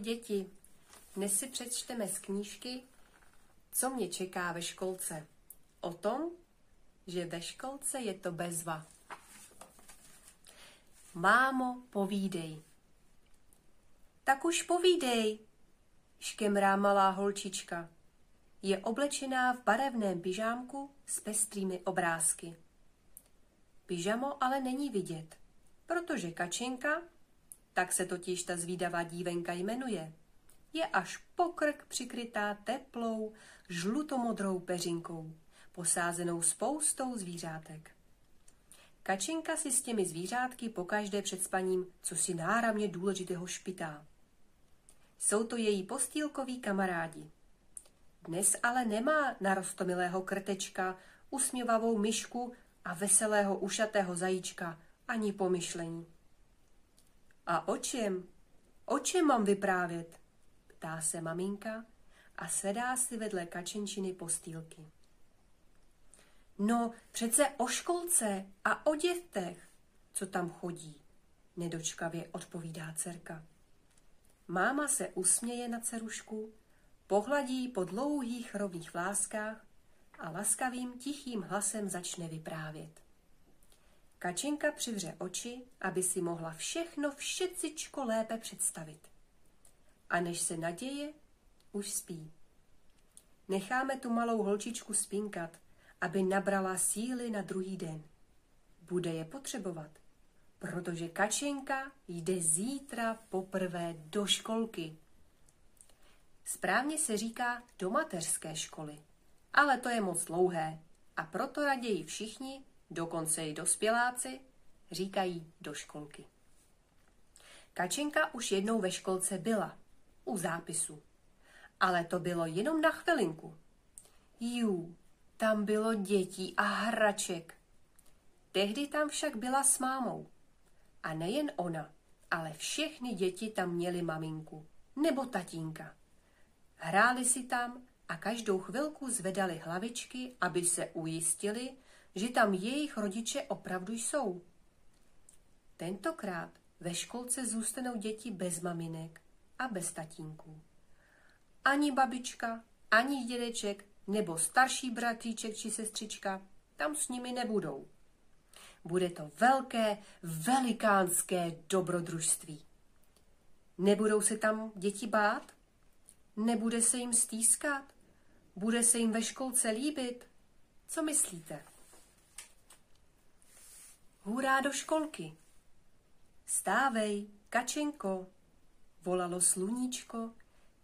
Děti, dnes si přečteme z knížky Co mě čeká ve školce. O tom, že ve školce je to bezva. Mámo, povídej. Tak už povídej, škemrá malá holčička. Je oblečená v barevném pyžámku s pestrými obrázky. Pyžamo ale není vidět, protože kačenka tak se totiž ta zvídavá dívenka jmenuje. Je až pokrk přikrytá teplou, žlutomodrou peřinkou, posázenou spoustou zvířátek. Kačinka si s těmi zvířátky pokaždé před spaním co si náramně důležitého špitá. Jsou to její postýlkoví kamarádi. Dnes ale nemá na rostomilého krtečka, usměvavou myšku a veselého ušatého zajíčka ani pomyšlení. A o čem? O čem mám vyprávět? Ptá se maminka a sedá si vedle kačenčiny postýlky. No, přece o školce a o dětech, co tam chodí, nedočkavě odpovídá dcerka. Máma se usměje na cerušku, pohladí po dlouhých rovných vláskách a laskavým tichým hlasem začne vyprávět. Kačenka přivře oči, aby si mohla všechno všecičko lépe představit. A než se naděje, už spí. Necháme tu malou holčičku spinkat, aby nabrala síly na druhý den. Bude je potřebovat, protože Kačenka jde zítra poprvé do školky. Správně se říká do mateřské školy, ale to je moc dlouhé a proto raději všichni dokonce i dospěláci, říkají do školky. Kačenka už jednou ve školce byla, u zápisu. Ale to bylo jenom na chvilinku. Jú, tam bylo dětí a hraček. Tehdy tam však byla s mámou. A nejen ona, ale všechny děti tam měly maminku nebo tatínka. Hráli si tam a každou chvilku zvedali hlavičky, aby se ujistili, že tam jejich rodiče opravdu jsou. Tentokrát ve školce zůstanou děti bez maminek a bez tatínků. Ani babička, ani dědeček nebo starší bratříček či sestřička tam s nimi nebudou. Bude to velké, velikánské dobrodružství. Nebudou se tam děti bát? Nebude se jim stýskat? Bude se jim ve školce líbit? Co myslíte? Hurá do školky! Stávej, kačenko! Volalo sluníčko,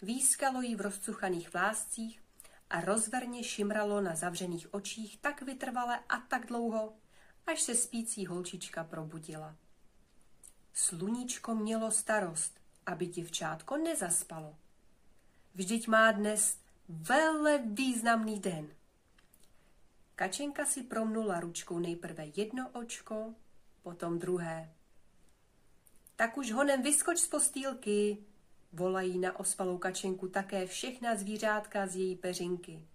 výskalo jí v rozcuchaných vláscích a rozverně šimralo na zavřených očích tak vytrvale a tak dlouho, až se spící holčička probudila. Sluníčko mělo starost, aby děvčátko nezaspalo. Vždyť má dnes vele významný den. Kačenka si promnula ručkou nejprve jedno očko, potom druhé. Tak už honem vyskoč z postýlky, volají na ospalou kačenku také všechna zvířátka z její peřinky.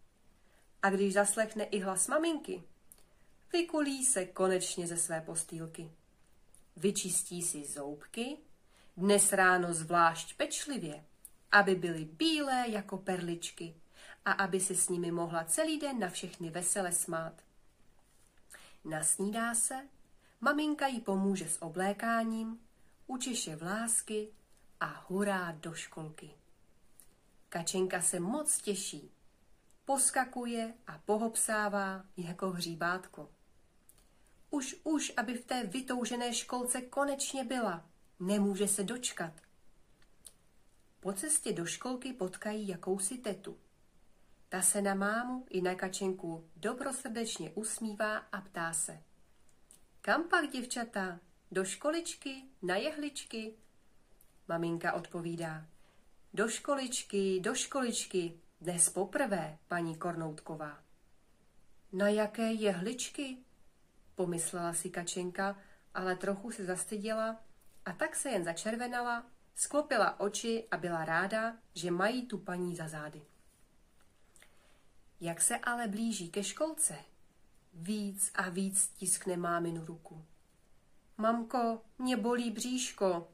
A když zaslechne i hlas maminky, vykulí se konečně ze své postýlky. Vyčistí si zoubky, dnes ráno zvlášť pečlivě, aby byly bílé jako perličky a aby se s nimi mohla celý den na všechny vesele smát. Nasnídá se, maminka jí pomůže s oblékáním, učeše vlásky a hurá do školky. Kačenka se moc těší, poskakuje a pohopsává jako hříbátko. Už, už, aby v té vytoužené školce konečně byla, nemůže se dočkat. Po cestě do školky potkají jakousi tetu. Ta se na mámu i na kačenku dobrosrdečně usmívá a ptá se. Kam pak, děvčata? Do školičky? Na jehličky? Maminka odpovídá. Do školičky, do školičky, dnes poprvé, paní Kornoutková. Na jaké jehličky? Pomyslela si kačenka, ale trochu se zastyděla a tak se jen začervenala, sklopila oči a byla ráda, že mají tu paní za zády. Jak se ale blíží ke školce, víc a víc tiskne máminu ruku. Mamko, mě bolí bříško.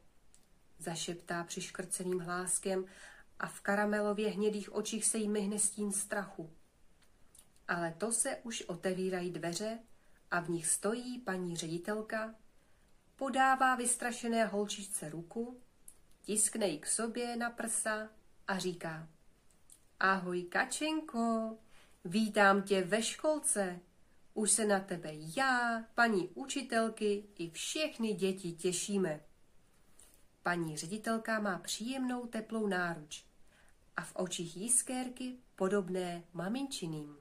zašeptá přiškrceným hláskem a v karamelově hnědých očích se jí myhne stín strachu. Ale to se už otevírají dveře a v nich stojí paní ředitelka, podává vystrašené holčičce ruku, tiskne ji k sobě na prsa a říká Ahoj, Kačenko, vítám tě ve školce. Už se na tebe já, paní učitelky i všechny děti těšíme. Paní ředitelka má příjemnou teplou náruč a v očích jiskérky podobné maminčiným.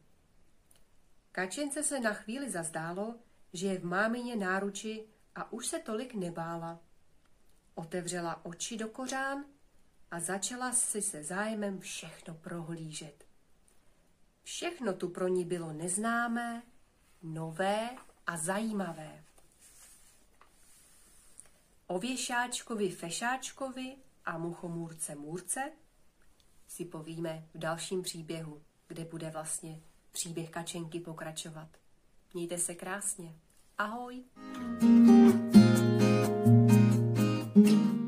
Kačence se na chvíli zazdálo, že je v mámině náruči a už se tolik nebála. Otevřela oči do kořán a začala si se zájmem všechno prohlížet. Všechno tu pro ní bylo neznámé, nové a zajímavé. O věšáčkovi Fešáčkovi a muchomůrce Můrce si povíme v dalším příběhu, kde bude vlastně příběh Kačenky pokračovat. Mějte se krásně. Ahoj! thank you